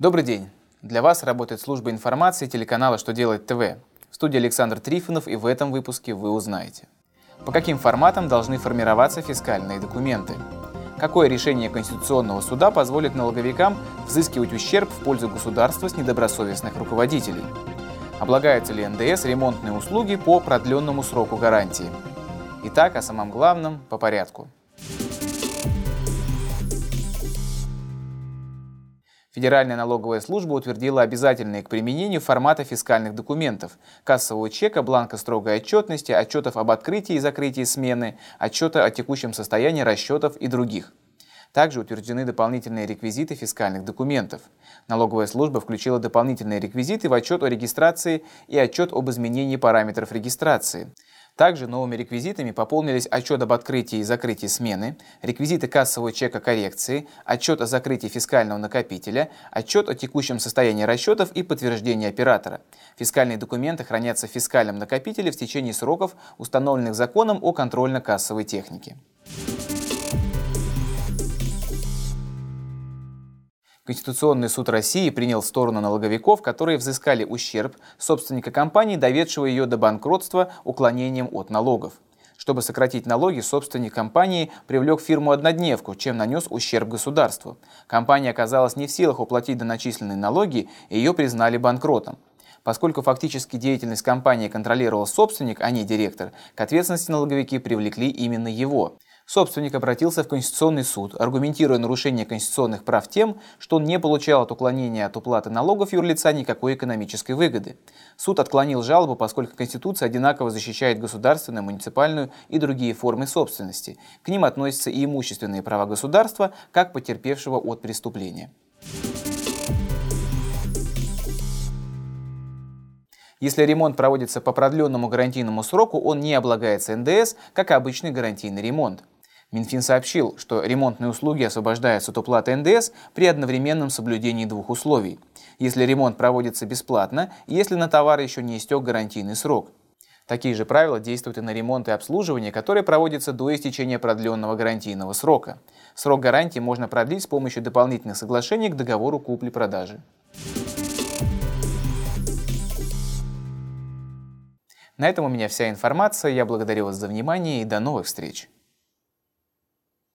Добрый день! Для вас работает служба информации телеканала «Что делает ТВ». В студии Александр Трифонов и в этом выпуске вы узнаете. По каким форматам должны формироваться фискальные документы? Какое решение Конституционного суда позволит налоговикам взыскивать ущерб в пользу государства с недобросовестных руководителей? Облагаются ли НДС ремонтные услуги по продленному сроку гарантии? Итак, о самом главном по порядку. Федеральная налоговая служба утвердила обязательные к применению формата фискальных документов – кассового чека, бланка строгой отчетности, отчетов об открытии и закрытии смены, отчета о текущем состоянии расчетов и других. Также утверждены дополнительные реквизиты фискальных документов. Налоговая служба включила дополнительные реквизиты в отчет о регистрации и отчет об изменении параметров регистрации. Также новыми реквизитами пополнились отчет об открытии и закрытии смены, реквизиты кассового чека коррекции, отчет о закрытии фискального накопителя, отчет о текущем состоянии расчетов и подтверждение оператора. Фискальные документы хранятся в фискальном накопителе в течение сроков, установленных законом о контрольно-кассовой технике. Конституционный суд России принял сторону налоговиков, которые взыскали ущерб собственника компании, доведшего ее до банкротства уклонением от налогов. Чтобы сократить налоги, собственник компании привлек фирму-однодневку, чем нанес ущерб государству. Компания оказалась не в силах уплатить доначисленные налоги, и ее признали банкротом. Поскольку фактически деятельность компании контролировал собственник, а не директор, к ответственности налоговики привлекли именно его. Собственник обратился в Конституционный суд, аргументируя нарушение конституционных прав тем, что он не получал от уклонения от уплаты налогов юрлица никакой экономической выгоды. Суд отклонил жалобу, поскольку Конституция одинаково защищает государственную, муниципальную и другие формы собственности. К ним относятся и имущественные права государства, как потерпевшего от преступления. Если ремонт проводится по продленному гарантийному сроку, он не облагается НДС, как обычный гарантийный ремонт. Минфин сообщил, что ремонтные услуги освобождаются от уплаты НДС при одновременном соблюдении двух условий. Если ремонт проводится бесплатно, если на товар еще не истек гарантийный срок. Такие же правила действуют и на ремонт и обслуживание, которые проводятся до истечения продленного гарантийного срока. Срок гарантии можно продлить с помощью дополнительных соглашений к договору купли-продажи. На этом у меня вся информация. Я благодарю вас за внимание и до новых встреч.